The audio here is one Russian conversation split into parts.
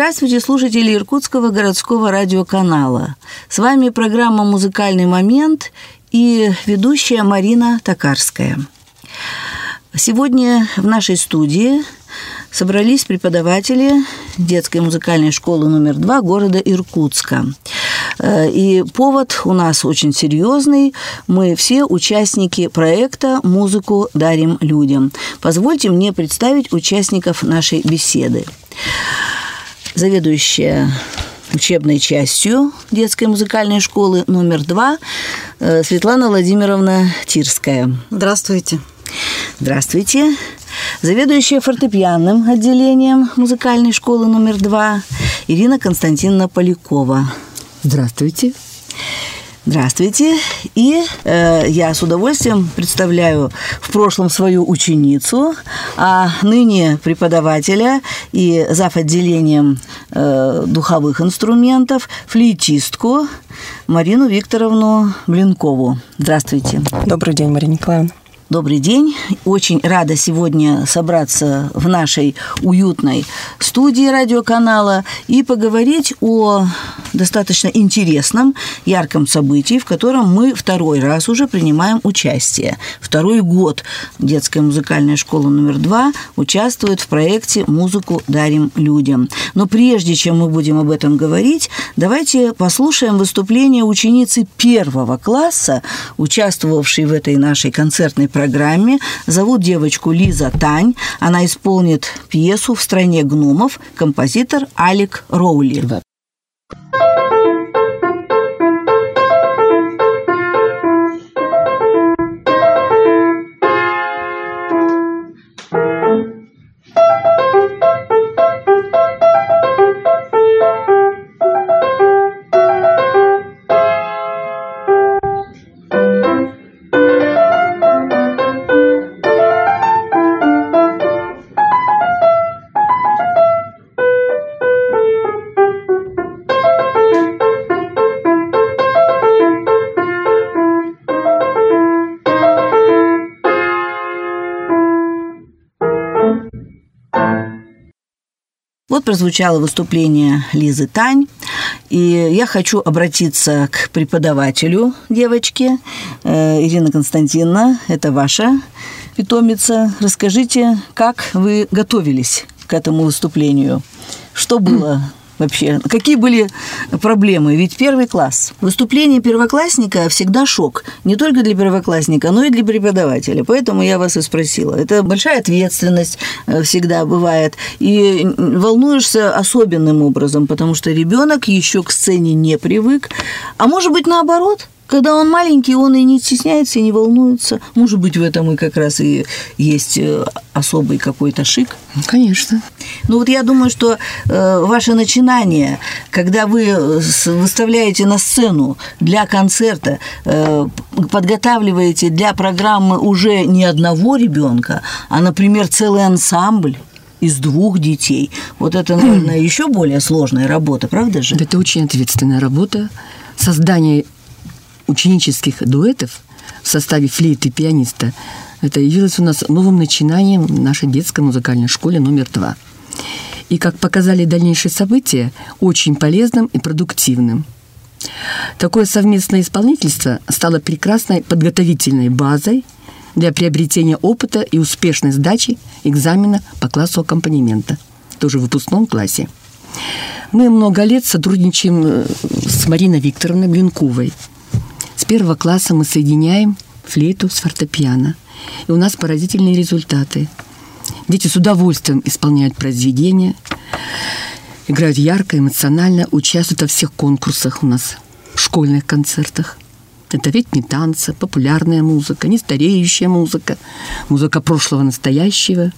Здравствуйте, слушатели Иркутского городского радиоканала. С вами программа «Музыкальный момент» и ведущая Марина Токарская. Сегодня в нашей студии собрались преподаватели детской музыкальной школы номер два города Иркутска. Э, и повод у нас очень серьезный. Мы все участники проекта «Музыку дарим людям». Позвольте мне представить участников нашей беседы. Заведующая учебной частью детской музыкальной школы номер два э, Светлана Владимировна Тирская. Здравствуйте. Здравствуйте. Заведующая фортепианным отделением музыкальной школы номер два Ирина Константиновна Полякова. Здравствуйте. Здравствуйте. И э, я с удовольствием представляю в прошлом свою ученицу, а ныне преподавателя и зав. отделением э, духовых инструментов, флейтистку Марину Викторовну Блинкову. Здравствуйте. Добрый день, Марина Николаевна. Добрый день. Очень рада сегодня собраться в нашей уютной студии радиоканала и поговорить о достаточно интересном, ярком событии, в котором мы второй раз уже принимаем участие. Второй год детская музыкальная школа номер два участвует в проекте «Музыку дарим людям». Но прежде чем мы будем об этом говорить, давайте послушаем выступление ученицы первого класса, участвовавшей в этой нашей концертной программе программе. Зовут девочку Лиза Тань. Она исполнит пьесу «В стране гномов» композитор Алик Роули. Вот прозвучало выступление Лизы Тань, и я хочу обратиться к преподавателю девочки. Э, Ирина Константиновна, это ваша питомица. Расскажите, как вы готовились к этому выступлению? Что было вообще? Какие были проблемы? Ведь первый класс. Выступление первоклассника всегда шок. Не только для первоклассника, но и для преподавателя. Поэтому я вас и спросила. Это большая ответственность э, всегда бывает. И волнуешься особенным образом, потому что ребенок еще к сцене не привык. А может быть, наоборот – когда он маленький, он и не стесняется, и не волнуется. Может быть, в этом и как раз и есть э, особый какой-то шик. Конечно. Ну вот я думаю, что э, ваше начинание, когда вы э, выставляете на сцену для концерта, э, подготавливаете для программы уже не одного ребенка, а, например, целый ансамбль, из двух детей. Вот это, наверное, еще более сложная работа, правда же? Это очень ответственная работа. Создание ученических дуэтов в составе флейты пианиста, это явилось у нас новым начинанием в нашей детской музыкальной школе номер два. И, как показали дальнейшие события, очень полезным и продуктивным. Такое совместное исполнительство стало прекрасной подготовительной базой для приобретения опыта и успешной сдачи экзамена по классу аккомпанемента, тоже в выпускном классе. Мы много лет сотрудничаем э, с Мариной Викторовной Блинковой – с первого класса мы соединяем флейту с фортепиано. И у нас поразительные результаты. Дети с удовольствием исполняют произведения, играют ярко, эмоционально, участвуют во всех конкурсах у нас, школьных концертах. Это ритмы танца, популярная музыка, нестареющая музыка, музыка прошлого настоящего,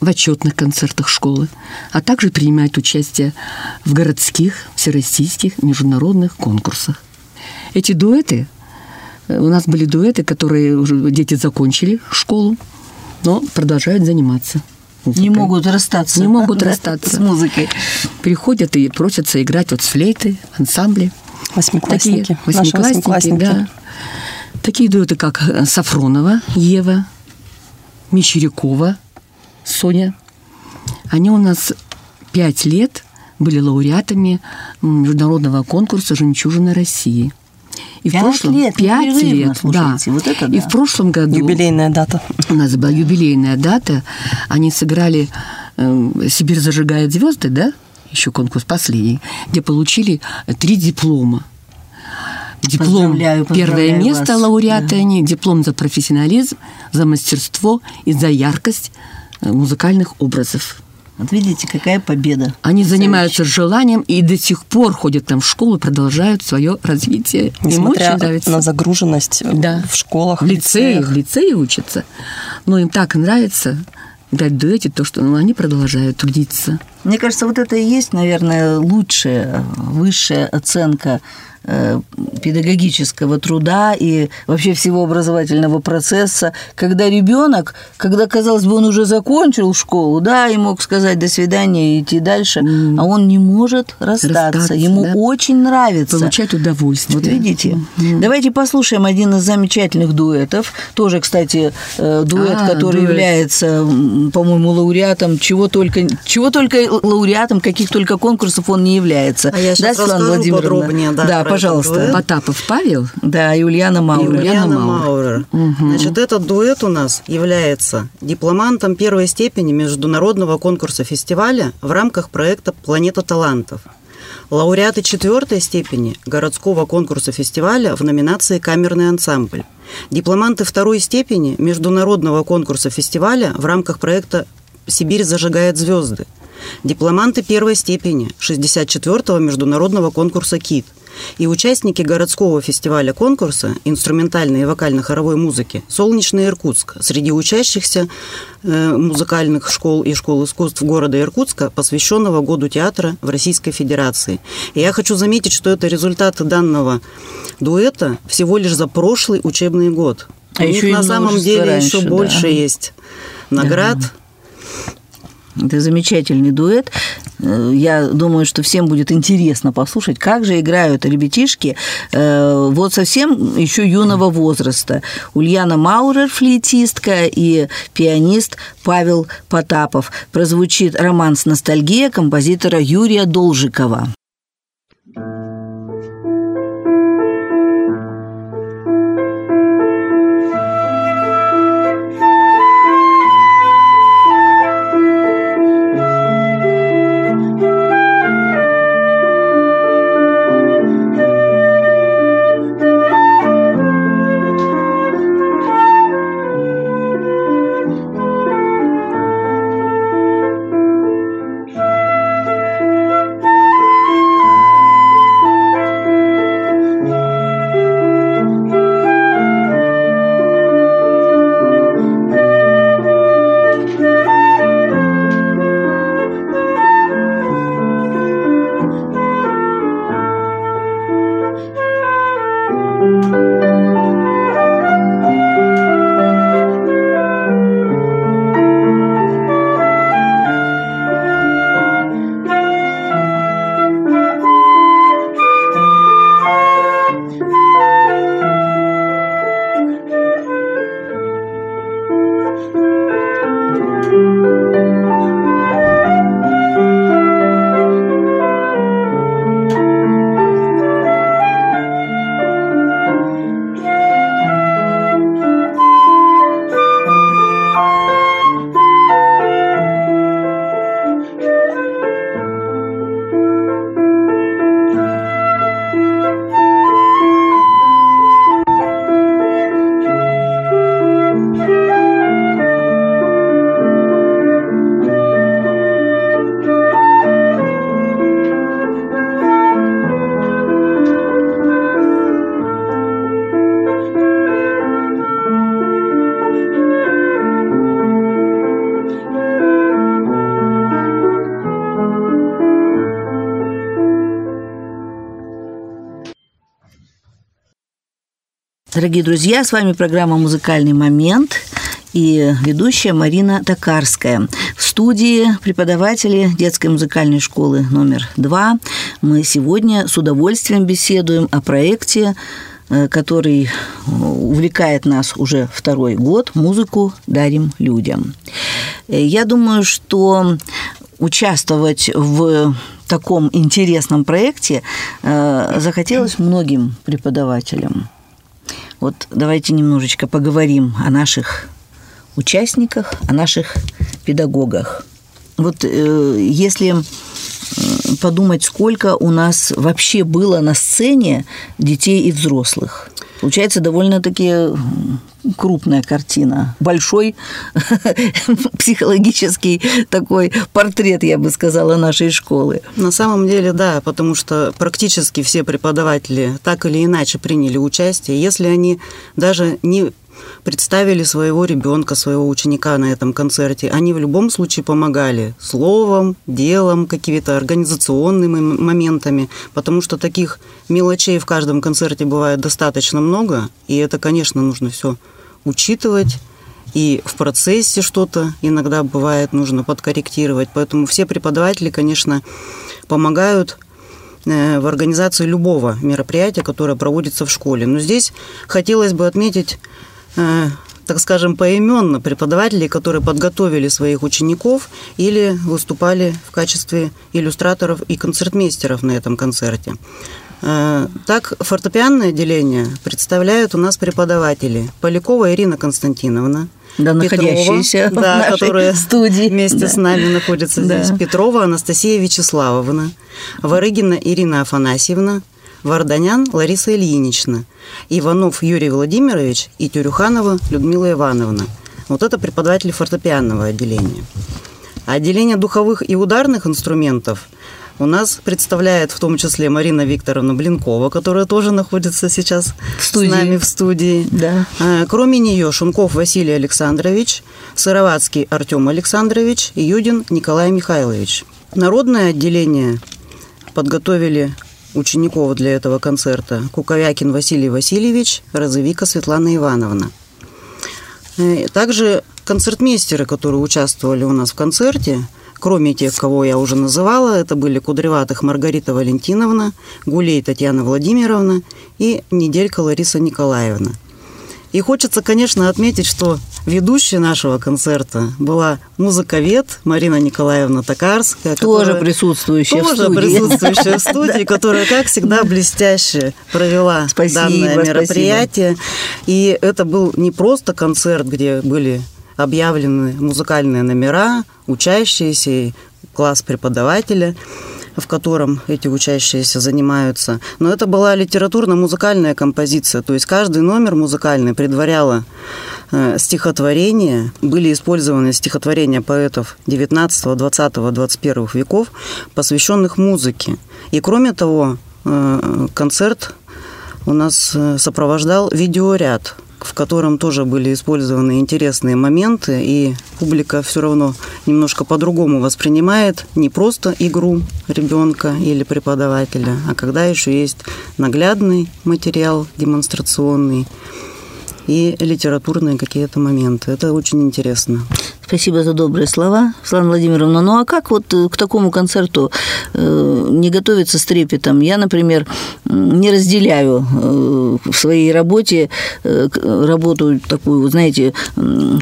в отчетных концертах школы, а также принимают участие в городских, всероссийских, международных конкурсах. Эти дуэты, э, у нас были дуэты, которые уже дети закончили школу, но продолжают заниматься. Музыкой. Не могут расстаться. Не могут расстаться. С музыкой. Приходят и просятся играть вот с флейты, в ансамбле. Восьмиклассники. Такие, восьмиклассники, восьмиклассники, да. Такие дуэты, как э, Сафронова Ева, Мещерякова Соня. Они у нас пять лет были лауреатами международного конкурса «Жемчужина России». И пять в прошлом лет, пять лет, да. Вот это да. И в прошлом году юбилейная дата. У нас была юбилейная дата. Они сыграли э, "Сибирь зажигает звезды", да? Еще конкурс последний, где получили три диплома. Диплом поздравляю, поздравляю первое место вас. лауреаты да. они, диплом за профессионализм, за мастерство и за яркость э, музыкальных образов. Вот видите, какая победа. Они занимаются желанием и до сих пор ходят там в школу, продолжают свое развитие. Несмотря на загруженность да. в школах, в лицее, в лицее учатся. Но им так нравится дать дуэте то, что ну, они продолжают трудиться. Мне кажется, вот это и есть, наверное, лучшая, высшая оценка педагогического труда и вообще всего образовательного процесса, когда ребенок, когда, казалось бы, он уже закончил школу, да, и мог сказать до свидания и идти дальше, mm. а он не может расстаться. расстаться Ему да? очень нравится. Получать удовольствие. Вот видите? Mm. Давайте послушаем один из замечательных дуэтов. Тоже, кстати, э, дуэт, а, который дуэт. является, по-моему, лауреатом, чего только, чего только лауреатом, каких только конкурсов он не является. А я сейчас да, расскажу подробнее, да, да пожалуйста. Дуэт. Потапов Павел. Да, Юлиана Маурер. Юлиана Маурер. Угу. Значит, этот дуэт у нас является дипломантом первой степени международного конкурса фестиваля в рамках проекта «Планета талантов». Лауреаты четвертой степени городского конкурса фестиваля в номинации «Камерный ансамбль». Дипломанты второй степени международного конкурса фестиваля в рамках проекта «Сибирь зажигает звезды». Дипломанты первой степени 64-го международного конкурса «КИТ», и участники городского фестиваля конкурса инструментальной и вокально-хоровой музыки «Солнечный Иркутск» среди учащихся э, музыкальных школ и школ искусств города Иркутска, посвященного Году театра в Российской Федерации. И я хочу заметить, что это результаты данного дуэта всего лишь за прошлый учебный год. А У них на самом деле раньше, еще да. больше есть наград. Да это замечательный дуэт. Э, я думаю, что всем будет интересно послушать, как же играют ребятишки э, вот совсем еще юного возраста. Ульяна Маурер, флейтистка, и пианист Павел Потапов. Прозвучит романс «Ностальгия» композитора Юрия Должикова. Дорогие друзья, с вами программа «Музыкальный момент» и ведущая Марина Токарская. В студии преподаватели детской музыкальной школы номер два. Мы сегодня с удовольствием беседуем о проекте, э, который увлекает нас уже второй год. Музыку дарим людям. Э, я думаю, что участвовать в таком интересном проекте э, захотелось многим преподавателям. Вот давайте немножечко поговорим о наших участниках, о наших педагогах. Вот э, если подумать, сколько у нас вообще было на сцене детей и взрослых. Получается довольно-таки крупная картина, большой психологический такой портрет, я бы сказала, нашей школы. На самом деле, да, потому что практически все преподаватели так или иначе приняли участие. Если они даже не представили своего ребенка, своего ученика на этом концерте, они в любом случае помогали словом, делом, какими-то организационными моментами, потому что таких мелочей в каждом концерте бывает достаточно много, и это, конечно, нужно все учитывать, и в процессе что-то иногда бывает нужно подкорректировать. Поэтому все преподаватели, конечно, помогают э, в организации любого мероприятия, которое проводится в школе. Но здесь хотелось бы отметить так скажем, поименно преподавателей, которые подготовили своих учеников или выступали в качестве иллюстраторов и концертмейстеров на этом концерте. Э, так, фортепианное отделение представляют у нас преподаватели Полякова Ирина Константиновна, да, Петрова, да, в нашей которые студии. вместе да. с нами находятся здесь. Да. Петрова Анастасия Вячеславовна, Варыгина Ирина Афанасьевна, Варданян Лариса Ильинична, Иванов Юрий Владимирович и Тюрюханова Людмила Ивановна. Вот это преподаватели фортепианного отделения. А отделение духовых и ударных инструментов у нас представляет в том числе Марина Викторовна Блинкова, которая тоже находится сейчас с нами в студии. Да. А, кроме нее Шумков Василий Александрович, Сыроватский Артем Александрович и Юдин Николай Михайлович. Народное отделение подготовили учеников для этого концерта Куковякин Василий Васильевич, Розовика Светлана Ивановна. Э, также концертмейстеры, которые участвовали у нас в концерте, кроме тех, кого я уже называла, это были Кудреватых Маргарита Валентиновна, Гулей Татьяна Владимировна и Неделька Лариса Николаевна. И хочется, конечно, отметить, что ведущей нашего концерта была музыковед Марина Николаевна Токарская. Тоже присутствующая тоже в студии. присутствующая в студии, которая, как всегда, блестяще провела данное мероприятие. И это был не просто концерт, где были объявлены музыкальные номера, учащиеся, класс преподавателя – в котором эти учащиеся занимаются. Но это была литературно-музыкальная композиция, то есть каждый номер музыкальный предваряло э, стихотворение, были использованы стихотворения поэтов 19, 20, 21 веков, посвященных музыке. И кроме того, э, концерт у нас э, сопровождал видеоряд – в котором тоже были использованы интересные моменты, и публика все равно немножко по-другому воспринимает не просто игру ребенка или преподавателя, а когда еще есть наглядный материал демонстрационный и литературные какие-то моменты. Это очень интересно. Спасибо за добрые слова, Светлана Владимировна. Ну а как вот э, к такому концерту э, не готовиться с трепетом? Я, например, не разделяю э, в своей работе работу такую, знаете,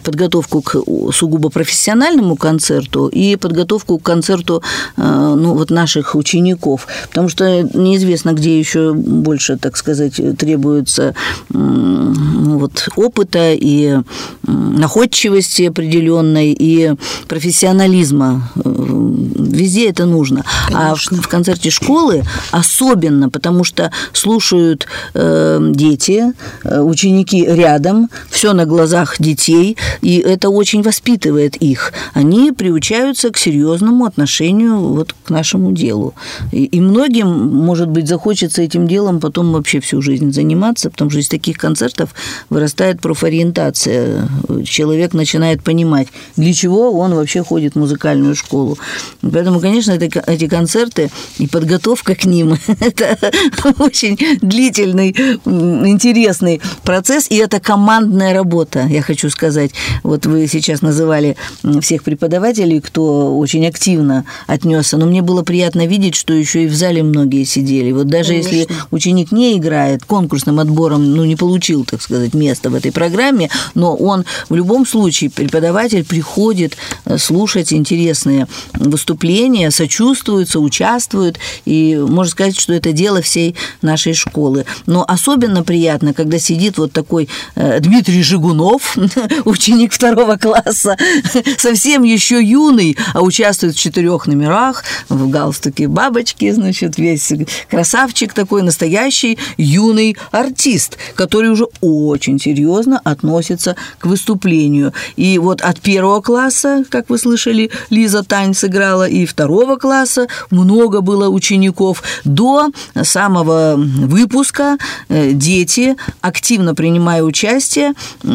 подготовку к сугубо профессиональному концерту и подготовку к концерту ну, вот наших учеников. Потому что неизвестно, где еще больше, так сказать, требуется ну, вот, опыта и находчивости определенной дисциплины и профессионализма. Везде это нужно. Конечно. А в, в концерте школы особенно, потому что слушают э, дети, э, ученики рядом, все на глазах детей, и это очень воспитывает их. Они приучаются к серьезному отношению вот к нашему делу. И, и многим, может быть, захочется этим делом потом вообще всю жизнь заниматься, потому что из таких концертов вырастает профориентация. Человек начинает понимать, для чего он вообще ходит в музыкальную школу. Поэтому, конечно, это, эти концерты и подготовка к ним – это очень длительный, интересный процесс, и это командная работа, я хочу сказать. Вот вы сейчас называли всех преподавателей, кто очень активно отнесся, но мне было приятно видеть, что еще и в зале многие сидели. Вот даже Конечно. если ученик не играет, конкурсным отбором, ну, не получил, так сказать, место в этой программе, но он в любом случае, преподаватель, приходит э, слушать интересные выступления, сочувствуют, соучаствуют, и можно сказать, что это дело всей нашей школы. Но особенно приятно, когда сидит вот такой э, Дмитрий Жигунов, ученик второго класса, совсем еще юный, а участвует в четырех номерах, в галстуке бабочки, значит, весь красавчик такой, настоящий юный артист, который уже очень серьезно относится к выступлению. И вот от первого класса, как вы слышали, Лиза Тань сыграла, и второго класса много было учеников. До самого выпуска э, дети, активно принимая участие.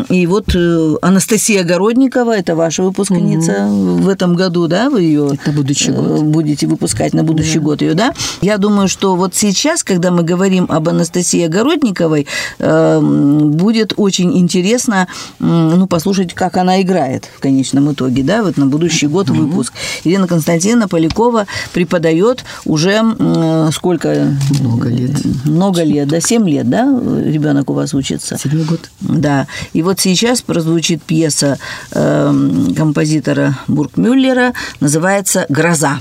И вот э, Анастасия Городникова, это ваша выпускница угу. в этом году, да, вы ее на будущий год. Э, будете выпускать на будущий да. год ее, да? Я думаю, что вот сейчас, когда мы говорим об Анастасии Огородниковой, будет очень интересно ну, послушать, как она играет в конечном итоге, да, вот на будущий год выпуск. Ирина Константиновна Полякова преподает уже сколько? Много лет. Много лет, да, 7 лет, да, ребенок у вас учится? Седьмой год. Да. И вот сейчас прозвучит пьеса э, композитора Бургмюллера, называется «Гроза».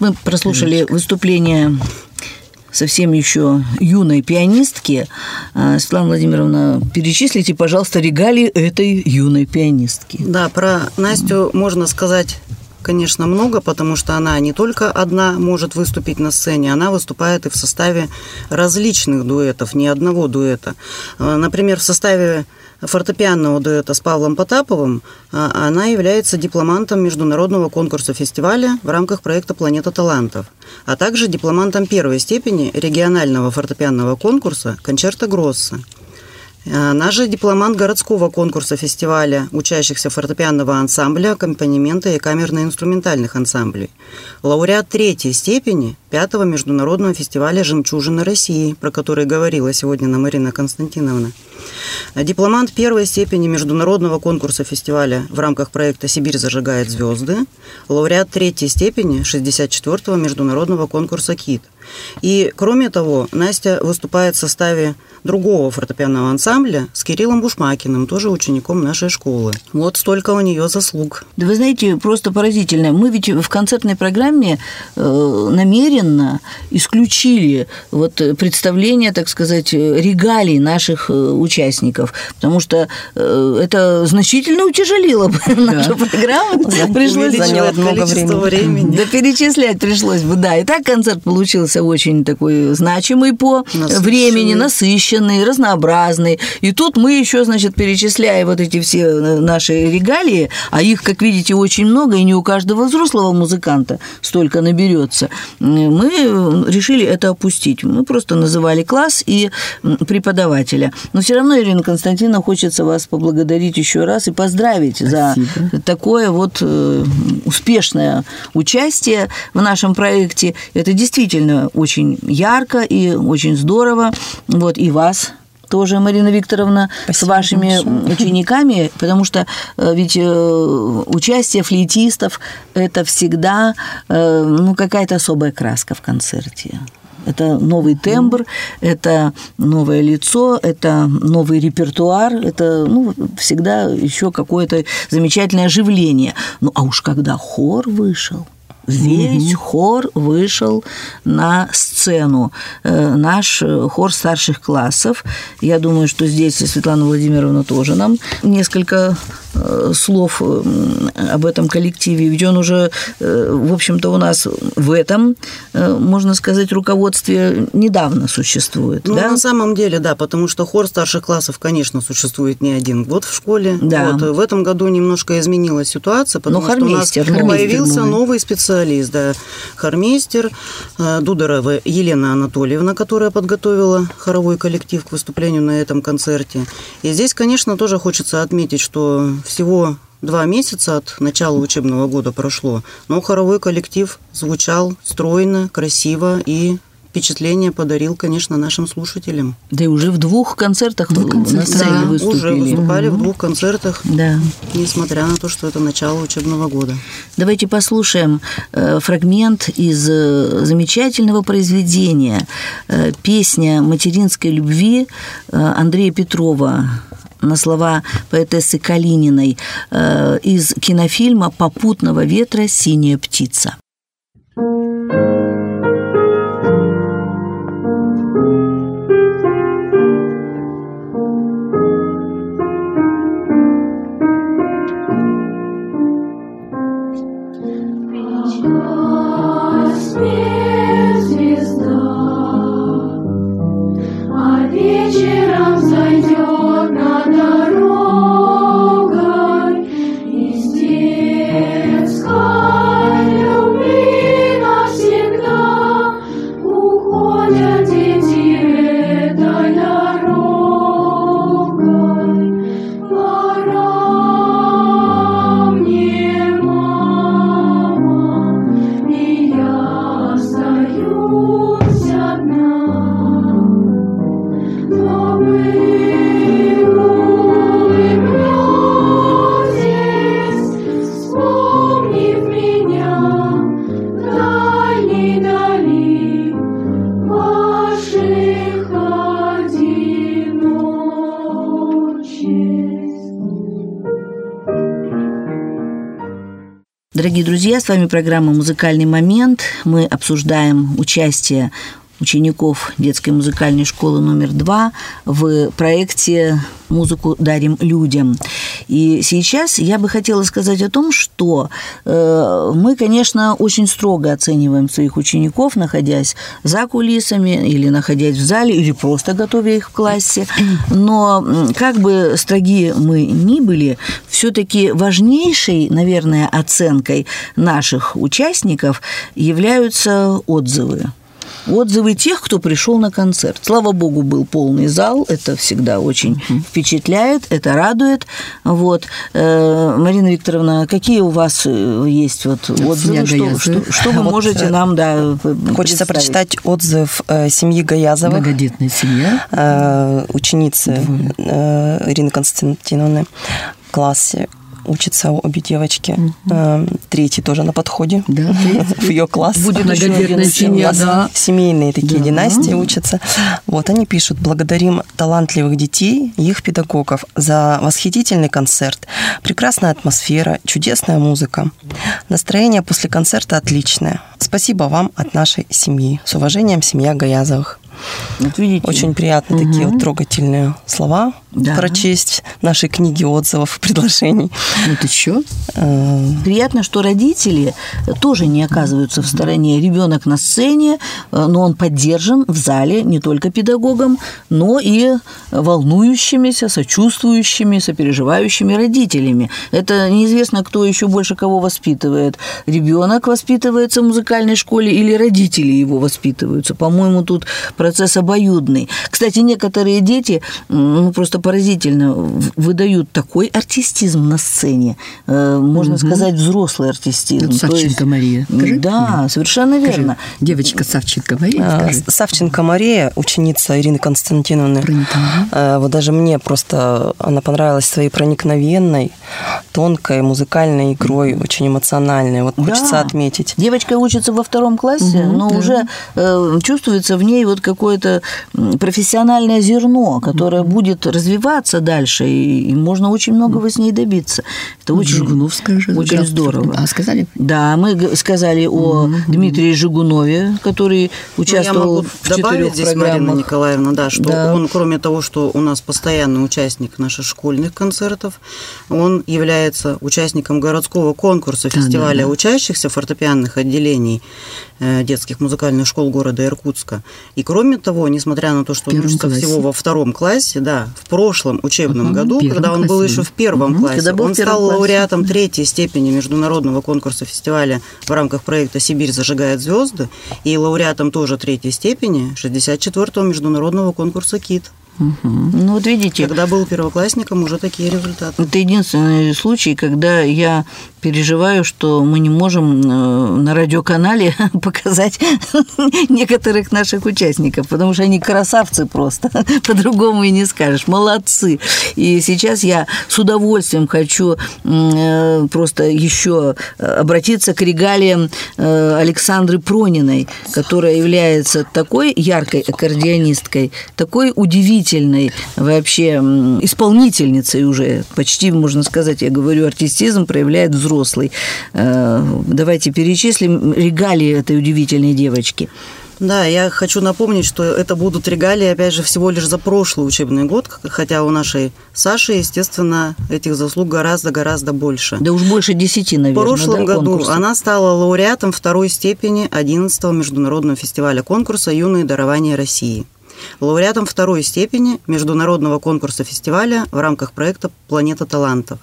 Вот мы прослушали выступление совсем еще юной пианистки. А, Светлана Владимировна, перечислите, пожалуйста, регалии этой юной пианистки. Да, про Настю можно сказать конечно, много, потому что она не только одна может выступить на сцене, она выступает и в составе различных дуэтов, не одного дуэта. А, например, в составе фортепианного дуэта с Павлом Потаповым, а, она является дипломантом международного конкурса фестиваля в рамках проекта «Планета талантов», а также дипломантом первой степени регионального фортепианного конкурса «Кончерто Гросса». Она же дипломант городского конкурса фестиваля учащихся фортепианного ансамбля, аккомпанемента и камерно-инструментальных ансамблей. Лауреат третьей степени пятого международного фестиваля «Жемчужина России», про который говорила сегодня нам Марина Константиновна. Дипломант первой степени международного конкурса фестиваля в рамках проекта «Сибирь зажигает звезды», лауреат третьей степени 64-го международного конкурса «КИТ». И, кроме того, Настя выступает в составе другого фортепианного ансамбля с Кириллом Бушмакиным, тоже учеником нашей школы. Вот столько у нее заслуг. Да вы знаете, просто поразительно. Мы ведь в концертной программе э, намеренно исключили вот представление, так сказать, регалий наших э, участников, потому что э, это значительно утяжелило бы да. нашу программу. Пришлось заняло много времени. Да перечислять пришлось бы, да. И так концерт получился получился очень такой значимый по Насыщенный. времени, насыщенный, разнообразный. И тут мы еще, значит, перечисляя вот эти все э, наши регалии, а их, как видите, очень много, и не у каждого взрослого музыканта столько наберется, мы решили это опустить. Мы просто называли класс и преподавателя. Но все равно, Ирина Константиновна, хочется вас поблагодарить еще раз и поздравить Спасибо. за такое вот э, успешное участие в нашем проекте. Это действительно очень ярко и очень здорово. Вот и вас тоже, Марина Викторовна, с Спасибо вашими большое. учениками, потому что э, ведь э, участие флейтистов – это всегда э, ну, какая-то особая краска в концерте. Это новый тембр, это новое лицо, это новый репертуар, это ну, всегда еще какое-то замечательное оживление. Ну а уж когда хор вышел, Весь хор вышел на сцену. Э, Наш э, хор старших классов. Я думаю, что здесь Светлана Владимировна тоже нам несколько э, слов об этом коллективе. Ведь он уже, в общем-то, у нас в этом, можно сказать, руководстве недавно существует. Ну, да? на самом деле, да, потому что хор старших классов, конечно, существует не один год в школе. Да. Вот, в этом году немножко изменилась ситуация, потому Ну, что у нас появился новый. новый специалист, да, хормейстер э, Дударова Елена Анатольевна, которая подготовила хоровой коллектив к выступлению на этом концерте. И здесь, конечно, тоже хочется отметить, что всего два месяца от начала учебного года прошло, но хоровой коллектив звучал стройно, красиво и впечатление подарил, конечно, нашим слушателям. Да и уже в двух концертах Двух на концертах, сцене да. выступили. Уже выступали в двух концертах, Да. несмотря на то, что это начало учебного года. Давайте послушаем э, фрагмент из э, замечательного произведения э, «Песня материнской любви» Андрея Петрова на слова поэтессы Калининой из кинофильма «Попутного ветра. Синяя птица». Дорогие друзья, с вами программа «Музыкальный момент». Мы обсуждаем участие учеников детской музыкальной школы номер два в проекте «Музыку дарим людям». И сейчас я бы хотела сказать о том, что э, мы, конечно, очень строго оцениваем своих учеников, находясь за кулисами или находясь в зале, или просто готовя их в классе. Но как бы строги мы ни были, все-таки важнейшей, наверное, оценкой наших участников являются отзывы. Отзывы тех, кто пришел на концерт. Слава богу, был полный зал. Это всегда очень впечатляет, это радует. Вот. Э, Марина Викторовна, какие у вас э, есть вот отзывы? Что, что- что вы Вот, можете э, нам да, Хочется прочитать отзыв э, семьи Гаязовых, Многодетная семья. э, ученицы э, Ирины Константиновны в классе. Учатся обе девочки. Э, Третий тоже на подходе Да, в ее класс. Будет Многодетная семья, да. Семейные такие Да. династии учатся. Вот они пишут, благодарим талантливых детей их педагогов за восхитительный концерт, прекрасная атмосфера, чудесная музыка. Настроение после концерта отличное. Спасибо вам от нашей семьи. С уважением, семья Гаязовых. Вот видите? Очень приятно такие вот трогательные слова Да. прочесть нашей книге отзывов и предложений. Вот еще. Э, Приятно, что родители тоже не оказываются в стороне. Ребенок на сцене, э, но он поддержан в зале не только педагогом, но и волнующимися, сочувствующими, сопереживающими родителями. Это неизвестно, кто еще больше кого воспитывает. Ребенок воспитывается в музыкальной школе или родители его воспитываются. По-моему, тут процесс обоюдный. Кстати, некоторые дети ну, просто поразительно выдают такой артистизм на сцене. Э, Можно сказать, взрослый артистизм. Вот То есть- Савченко Мария. Скажи. Да, совершенно Скажи. верно. Девочка Савченко Мария. э, скажи. Савченко Мария, ученица Ирины Константиновны. Э, Вот даже мне просто она понравилась своей проникновенной, тонкой музыкальной игрой, очень эмоциональной. Вот хочется Да. отметить. Девочка учится во втором классе, но уже э, чувствуется в ней вот какое-то профессиональное зерно, которое будет развиваться дальше, и, и можно очень многого с ней добиться. Это очень, Жигуновская же. очень здорово. А, сказали? Да, мы сказали о Дмитрии Жигунове, который Ну, я участвовал могу в добавить четырех здесь, Марина программах. Николаевна, да, что Да. он, кроме того, что у нас постоянный участник наших школьных концертов, он является участником городского конкурса Да, фестиваля да, да. учащихся фортепианных отделений э, детских музыкальных школ города Иркутска. И кроме того, несмотря на то, что он учится классе. всего во втором классе, да, в прошлом учебном Ага, году, когда он был классе. еще в первом Мгм, классе, был он стал классе. лауреатом третьей степени международного конкурса фестиваля в рамках проекта «Сибирь зажигает звезды» и лауреатом тоже третьей степени 64-го международного конкурса «КИТ». Ну вот видите, Когда был первоклассником, уже такие результаты. Это единственный случай, когда я переживаю, что мы не можем э, на радиоканале показать некоторых наших участников, потому что они красавцы просто, по-другому и не скажешь, молодцы. И сейчас я с удовольствием хочу э, просто еще обратиться к регалиям э, Александры Прониной, которая является такой яркой аккордеонисткой, такой удивительной вообще м, исполнительницей уже, почти, можно сказать, я говорю, артистизм проявляет взрослый. Э, Давайте перечислим регалии этой удивительной девочки. Да, я хочу напомнить, что это будут регалии, опять же, всего лишь за прошлый учебный год, хотя у нашей Саши, естественно, этих заслуг гораздо-гораздо больше. Да уж больше десяти, В наверное, прошлом да, году конкурсов. она стала лауреатом второй степени 11-го международного фестиваля конкурса «Юные дарования России». Лауреатом второй степени международного конкурса фестиваля в рамках проекта «Планета талантов».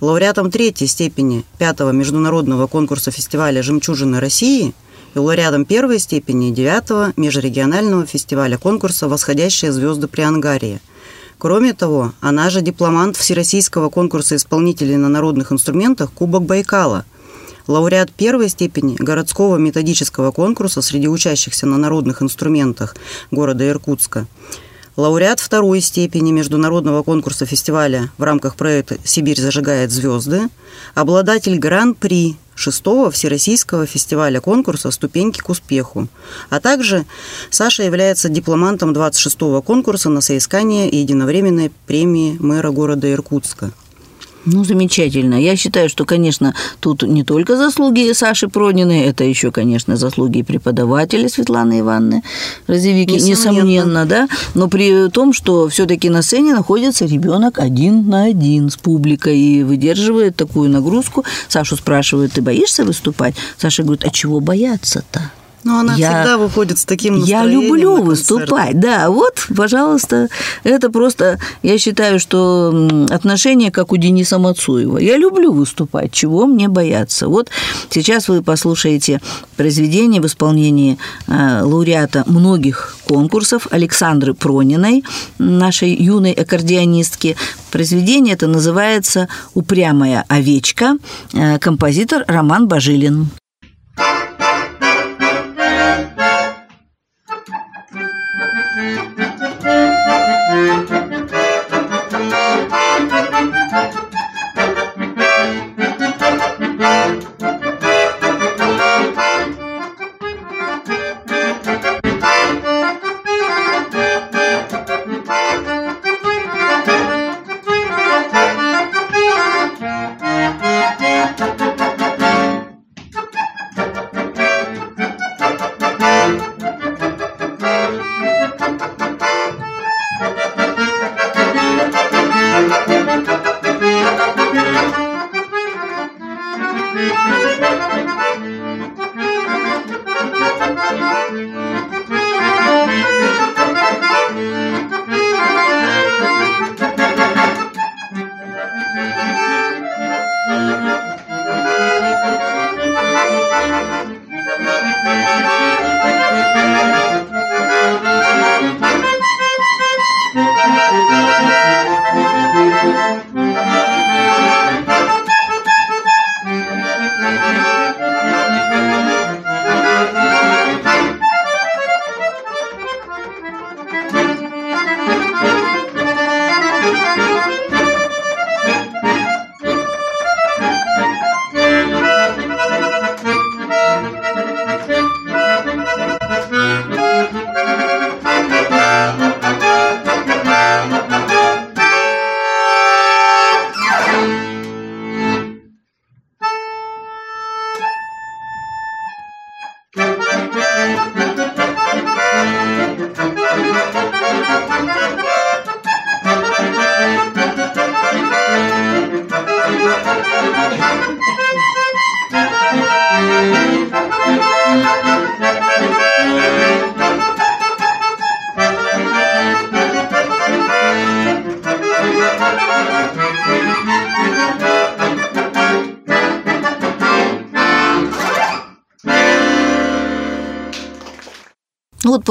Лауреатом третьей степени пятого международного конкурса фестиваля «Жемчужины России» и лауреатом первой степени девятого межрегионального фестиваля конкурса «Восходящие звезды при Ангарии». Кроме того, она же дипломант Всероссийского конкурса исполнителей на народных инструментах «Кубок Байкала», лауреат первой степени городского методического конкурса среди учащихся на народных инструментах города Иркутска, лауреат второй степени международного конкурса фестиваля в рамках проекта «Сибирь зажигает звезды», обладатель гран-при шестого Всероссийского фестиваля конкурса «Ступеньки к успеху». А также Саша является дипломантом 26-го конкурса на соискание единовременной премии мэра города Иркутска. Ну, замечательно. Я считаю, что, конечно, тут не только заслуги Саши Прониной, это еще, конечно, заслуги преподавателя Светланы Ивановны Розевики, Несомненно. несомненно, да. Но при том, что все-таки на сцене находится ребенок один на один с публикой и выдерживает такую нагрузку. Сашу спрашивают, ты боишься выступать? Саша говорит, а чего бояться-то? Но она Я- всегда выходит с таким Я настроением люблю на выступать, да, вот, пожалуйста, это просто, я считаю, что отношение как у Дениса Мацуева. Я люблю выступать, чего мне бояться. Вот сейчас вы послушаете произведение в исполнении э, лауреата многих конкурсов Александры Прониной, нашей юной аккордеонистки. Произведение это называется «Упрямая овечка», э, композитор Роман Бажилин. Thank you.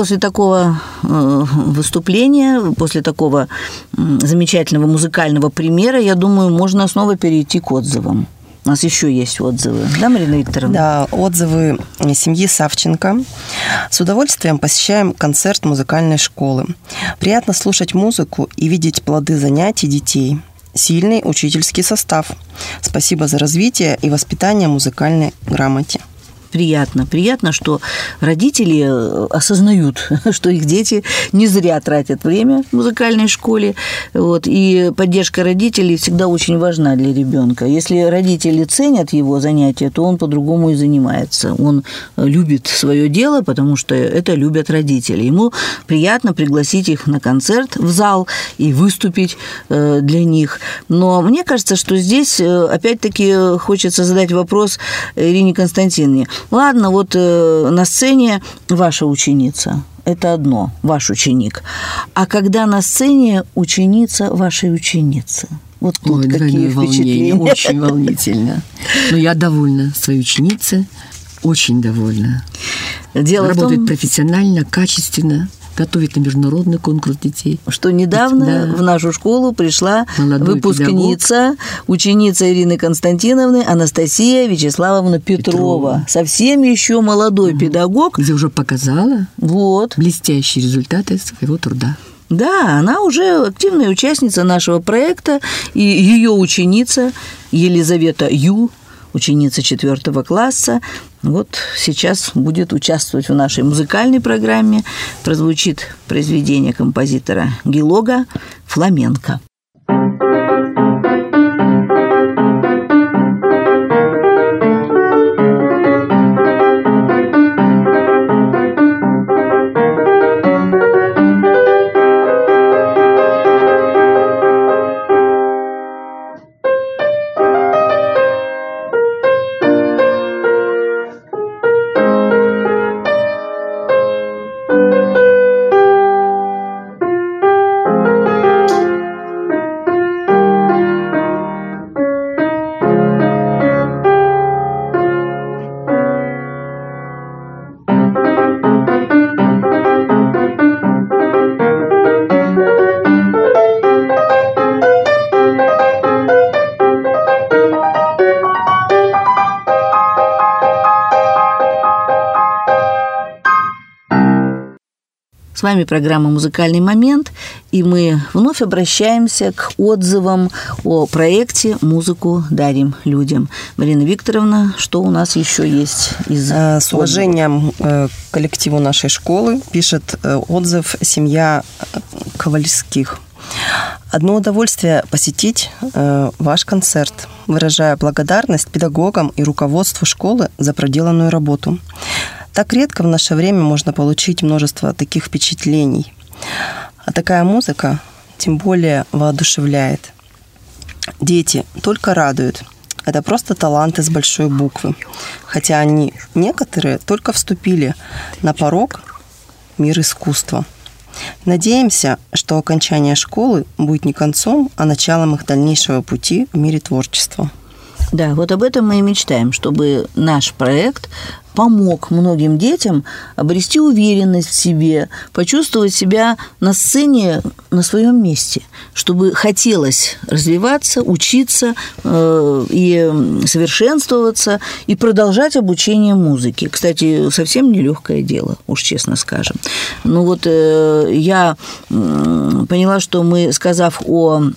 После такого э, выступления, после такого замечательного музыкального примера, я думаю, можно снова перейти к отзывам. У нас еще есть отзывы, да, Марина Викторовна? Да, отзывы семьи Савченко. С удовольствием посещаем концерт музыкальной школы. Приятно слушать музыку и видеть плоды занятий детей. Сильный учительский состав. Спасибо за развитие и воспитание музыкальной грамоте. Приятно. Приятно, что родители э, осознают, что их дети не зря тратят время в музыкальной школе. Вот, и поддержка родителей всегда очень важна для ребенка. Если родители ценят его занятия, то он по-другому и занимается. Он э, любит свое дело, потому что это любят родители. Ему приятно пригласить их на концерт в зал и выступить э, для них. Но мне кажется, что здесь опять-таки хочется задать вопрос Ирине Константиновне. Ладно, вот э, на сцене ваша ученица. Это одно, ваш ученик. А когда на сцене ученица вашей ученицы? Вот тут Ой, какие двойное волнение, впечатления? очень волнительно. Но я довольна своей ученицей, очень довольна. Дело Работает том, профессионально, качественно, готовит на международный конкурс детей. что недавно Да. в нашу школу пришла Молодой выпускница, ученица Ирины Константиновны Анастасия Вячеславовна Петрова. Петрова. Совсем еще молодой педагог. Где уже показала Вот. блестящие результаты своего труда. Да, она уже активная участница нашего проекта, и ее ученица Елизавета Ю, ученица четвертого класса, вот сейчас будет участвовать в нашей музыкальной программе. Прозвучит произведение композитора Гилога «Фламенко». С вами программа «Музыкальный момент», и мы вновь обращаемся к отзывам о проекте «Музыку дарим людям». Марина Викторовна, что у нас еще есть из Э, С уважением э, к коллективу нашей школы пишет э, отзыв семья Ковальских. Одно удовольствие посетить э, ваш концерт, выражая благодарность педагогам и руководству школы за проделанную работу. Так редко в наше время можно получить множество таких впечатлений. А такая музыка тем более воодушевляет. Дети только радуют. Это просто таланты с большой буквы. Хотя они, некоторые, только вступили на порог мир искусства. Надеемся, что окончание школы будет не концом, а началом их дальнейшего пути в мире творчества. Да, вот об этом мы и мечтаем, чтобы наш проект помог многим детям обрести уверенность в себе, почувствовать себя на сцене на своем месте, чтобы хотелось развиваться, учиться э, и совершенствоваться, и продолжать обучение музыке. Кстати, совсем нелегкое дело, уж честно скажем. Ну вот э, я м, поняла, что мы, сказав о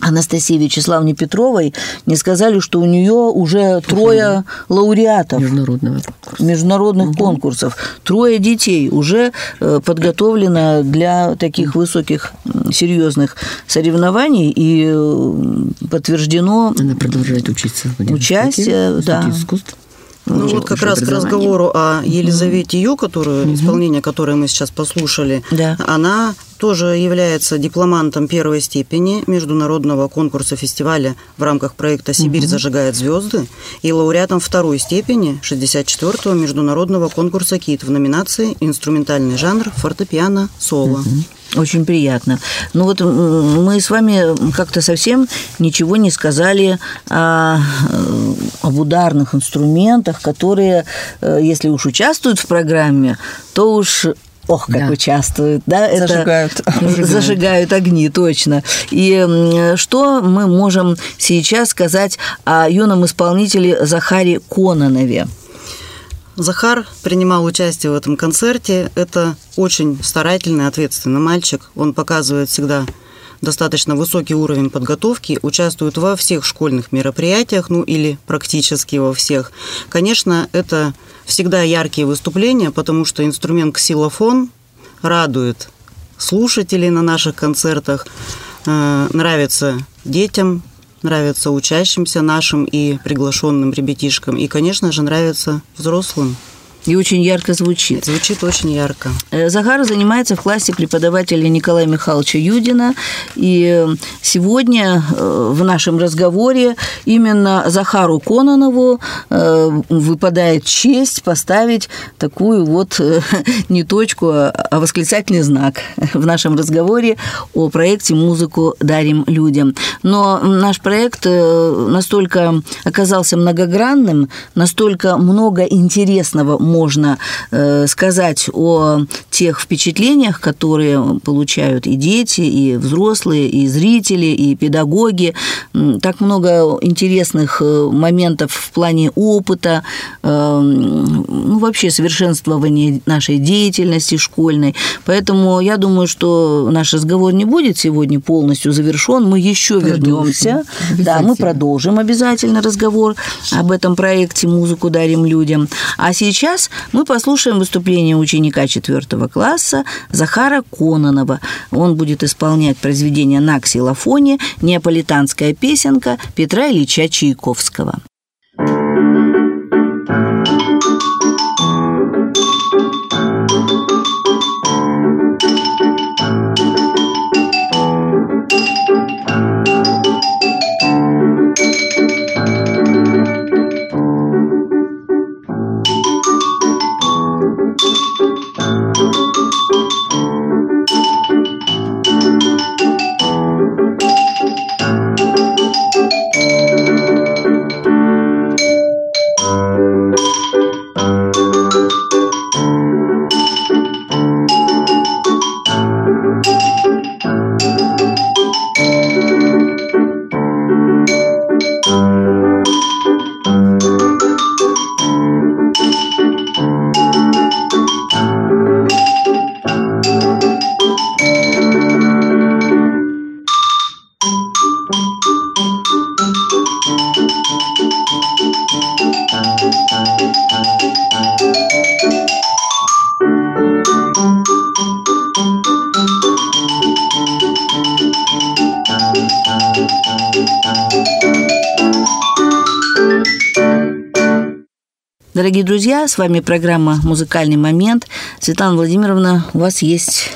Анастасии Вячеславне Петровой, не сказали, что у нее уже трое лауреатов Международного конкурса. международных конкурсов. Трое детей уже э, подготовлено для таких высоких серьезных соревнований и э, подтверждено Она продолжает учиться в Участие, да. Искусств. Ну вот как раз к разговору о Елизавете Ю, которую, исполнение которой мы сейчас послушали, Да. она тоже является дипломантом первой степени международного конкурса фестиваля в рамках проекта «Сибирь зажигает звезды» и лауреатом второй степени 64-го международного конкурса «КИТ» в номинации «Инструментальный жанр фортепиано соло». Очень приятно. Ну вот мы с вами как-то совсем ничего не сказали о, э, об ударных инструментах, которые, э, если уж участвуют в программе, то уж Ох, как Да. участвуют, да? Это- Зажигают. Зажигают огни, точно. И что мы можем сейчас сказать о юном исполнителе Захаре Кононове? Захар принимал участие в этом концерте. Это очень старательный, ответственный мальчик. Он показывает всегда достаточно высокий уровень подготовки, участвует во всех школьных мероприятиях, ну или практически во всех. Конечно, это всегда яркие выступления, потому что инструмент ксилофон радует слушателей на наших концертах, э, нравится детям, нравится учащимся нашим и приглашенным ребятишкам, и, конечно же, нравится взрослым. И очень ярко звучит. Звучит очень ярко. Э, Захар занимается в классе преподавателя Николая Михайловича Юдина. И сегодня э, в нашем разговоре именно Захару Кононову э, выпадает честь поставить такую вот э, не точку, а а восклицательный знак в нашем разговоре о проекте «Музыку дарим людям». Но наш проект э, настолько оказался многогранным, настолько много интересного можно э, сказать о тех впечатлениях, которые получают и дети, и взрослые, и зрители, и педагоги. Так много интересных э, моментов в плане опыта, э, ну, вообще совершенствования нашей деятельности школьной. Поэтому я думаю, что наш разговор не будет сегодня полностью завершен. Мы еще вернемся. Да, мы продолжим обязательно разговор об этом проекте «Музыку дарим людям». А сейчас мы послушаем выступление ученика 4 класса Захара Кононова. Он будет исполнять произведение на ксилофоне «Неаполитанская песенка» Петра Ильича Чайковского. Друзья, с вами программа «Музыкальный момент». Светлана Владимировна, у вас есть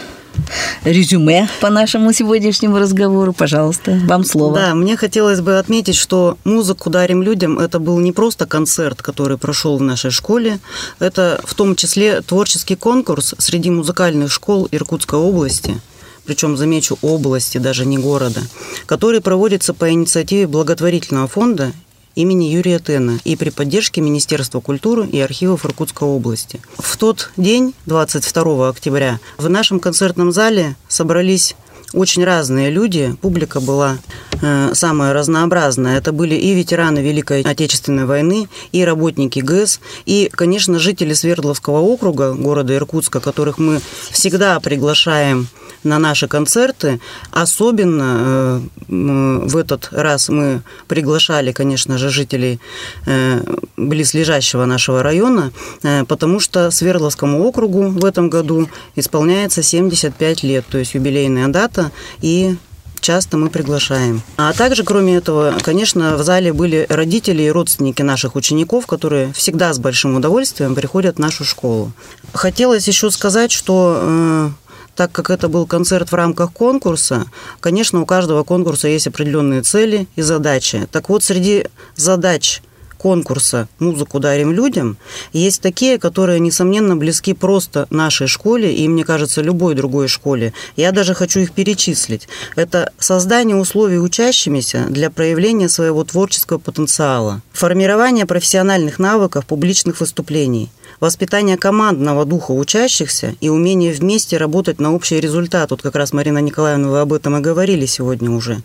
резюме по нашему сегодняшнему разговору. Пожалуйста, вам слово. Да, мне хотелось бы отметить, что музыку дарим людям это был не просто концерт, который прошел в нашей школе, это в том числе творческий конкурс среди музыкальных школ Иркутской области причем, замечу, области, даже не города, который проводится по инициативе благотворительного фонда имени Юрия Тена и при поддержке Министерства культуры и архивов Иркутской области. В тот день, 22 октября, в нашем концертном зале собрались очень разные люди, публика была э, самая разнообразная. Это были и ветераны Великой Отечественной войны, и работники ГЭС, и, конечно, жители Свердловского округа, города Иркутска, которых мы всегда приглашаем на наши концерты. Особенно э, в этот раз мы приглашали, конечно же, жителей э, близлежащего нашего района, э, потому что Свердловскому округу в этом году исполняется 75 лет, то есть юбилейная дата, и часто мы приглашаем. А также, кроме этого, конечно, в зале были родители и родственники наших учеников, которые всегда с большим удовольствием приходят в нашу школу. Хотелось еще сказать, что так как это был концерт в рамках конкурса, конечно, у каждого конкурса есть определенные цели и задачи. Так вот, среди задач конкурса «Музыку дарим людям» есть такие, которые, несомненно, близки просто нашей школе и, мне кажется, любой другой школе. Я даже хочу их перечислить. Это создание условий учащимися для проявления своего творческого потенциала, формирование профессиональных навыков публичных выступлений, воспитание командного духа учащихся и умение вместе работать на общий результат. Вот как раз, Марина Николаевна, вы об этом и говорили сегодня уже.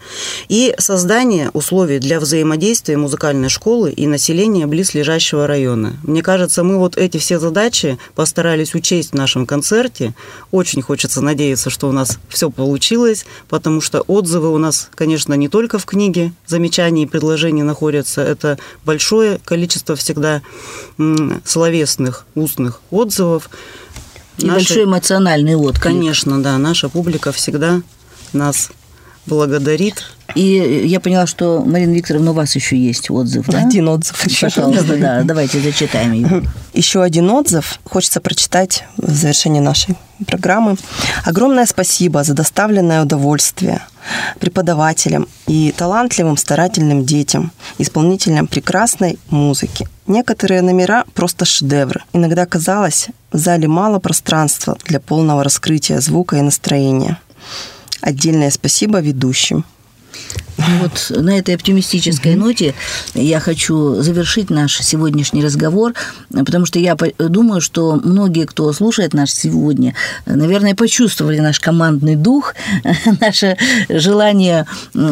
И создание условий для взаимодействия музыкальной школы и населения близлежащего района. Мне кажется, мы вот эти все задачи постарались учесть в нашем концерте. Очень хочется надеяться, что у нас все получилось, потому что отзывы у нас, конечно, не только в книге замечаний и предложений находятся, это большое количество всегда словесных устных отзывов. И Наши... большой эмоциональный отклик. Конечно, да. Наша публика всегда нас благодарит. И я поняла, что, Марина Викторовна, у вас еще есть отзыв, да? Один отзыв еще. Пожалуйста, да, давайте зачитаем его. Еще один отзыв хочется прочитать в завершении нашей программы. Огромное спасибо за доставленное удовольствие преподавателям и талантливым, старательным детям, исполнителям прекрасной музыки. Некоторые номера просто шедевры. Иногда казалось, в зале мало пространства для полного раскрытия звука и настроения. Отдельное спасибо ведущим. Вот на этой оптимистической ноте я хочу завершить наш сегодняшний разговор, потому что я думаю, что многие, кто слушает нас сегодня, наверное, почувствовали наш командный дух, наше желание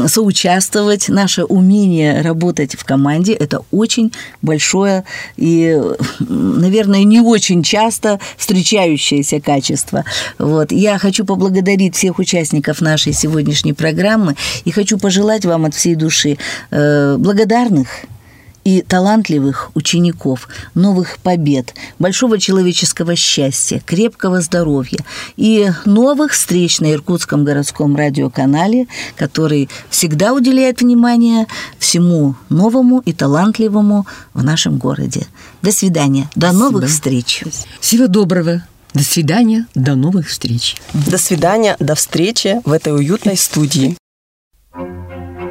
соучаствовать, наше умение работать в команде. Это очень большое и, наверное, не очень часто встречающееся качество. Вот. Я хочу поблагодарить всех участников нашей сегодняшней программы и хочу пожелать пожелать вам от всей души э, благодарных и талантливых учеников, новых побед, большого человеческого счастья, крепкого здоровья и новых встреч на Иркутском городском радиоканале, который всегда уделяет внимание всему новому и талантливому в нашем городе. До свидания. До Спасибо. новых встреч. Всего доброго. До свидания. До новых встреч. До свидания. До встречи в этой уютной студии. Música